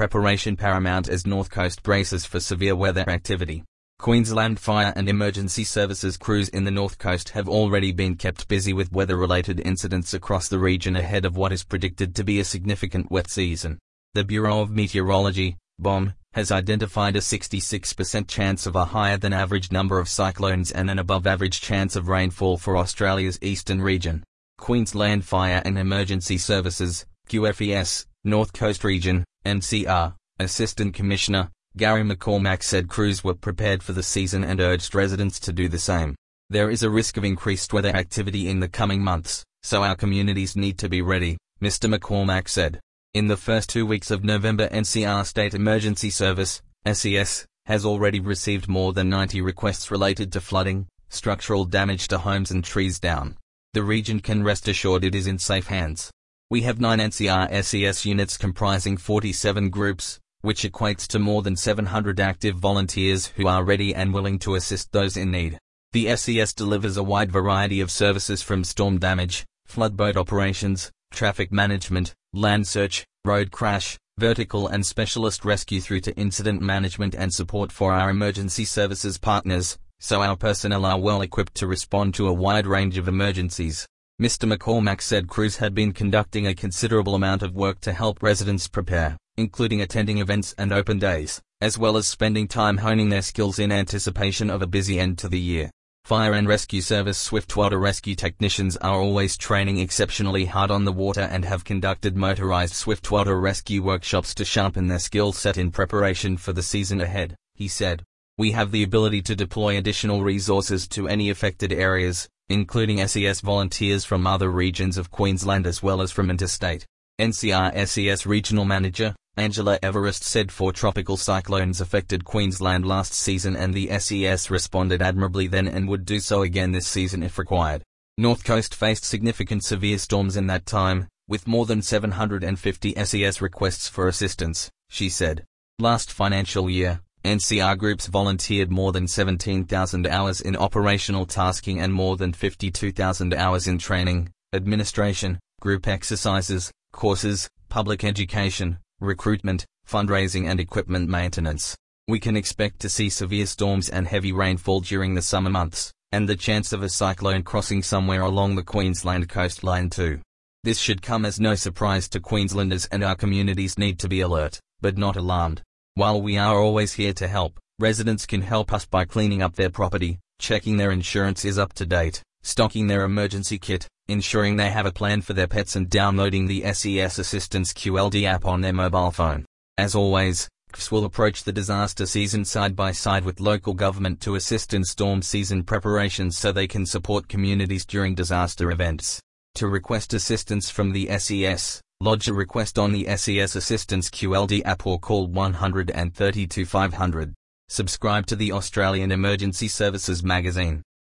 preparation paramount as North Coast braces for severe weather activity. Queensland Fire and Emergency Services crews in the North Coast have already been kept busy with weather-related incidents across the region ahead of what is predicted to be a significant wet season. The Bureau of Meteorology, BOM, has identified a 66% chance of a higher than average number of cyclones and an above average chance of rainfall for Australia's eastern region. Queensland Fire and Emergency Services, QFES, North Coast Region, NCR, Assistant Commissioner, Gary McCormack said crews were prepared for the season and urged residents to do the same. There is a risk of increased weather activity in the coming months, so our communities need to be ready, Mr. McCormack said. In the first two weeks of November NCR State Emergency Service, SES, has already received more than 90 requests related to flooding, structural damage to homes and trees down. The region can rest assured it is in safe hands. We have 9 NCR SES units comprising 47 groups, which equates to more than 700 active volunteers who are ready and willing to assist those in need. The SES delivers a wide variety of services from storm damage, floodboat operations, traffic management, land search, road crash, vertical and specialist rescue through to incident management and support for our emergency services partners, so our personnel are well equipped to respond to a wide range of emergencies. Mr. McCormack said crews had been conducting a considerable amount of work to help residents prepare, including attending events and open days, as well as spending time honing their skills in anticipation of a busy end to the year. Fire and Rescue Service Swiftwater rescue technicians are always training exceptionally hard on the water and have conducted motorized swiftwater rescue workshops to sharpen their skill set in preparation for the season ahead, he said. We have the ability to deploy additional resources to any affected areas, including SES volunteers from other regions of Queensland as well as from interstate. NCR SES Regional Manager, Angela Everest said four tropical cyclones affected Queensland last season and the SES responded admirably then and would do so again this season if required. North Coast faced significant severe storms in that time, with more than 750 SES requests for assistance, she said. Last financial year, NCR groups volunteered more than 17,000 hours in operational tasking and more than 52,000 hours in training, administration, group exercises, courses, public education, recruitment, fundraising and equipment maintenance. We can expect to see severe storms and heavy rainfall during the summer months, and the chance of a cyclone crossing somewhere along the Queensland coastline too. This should come as no surprise to Queenslanders and our communities need to be alert, but not alarmed. While we are always here to help, residents can help us by cleaning up their property, checking their insurance is up to date, stocking their emergency kit, ensuring they have a plan for their pets and downloading the SES Assistance QLD app on their mobile phone. As always, QFES will approach the disaster season side by side with local government to assist in storm season preparations so they can support communities during disaster events. To request assistance from the SES, Lodge a request on the SES Assistance QLD app or call 132 500. Subscribe to the Australian Emergency Services magazine.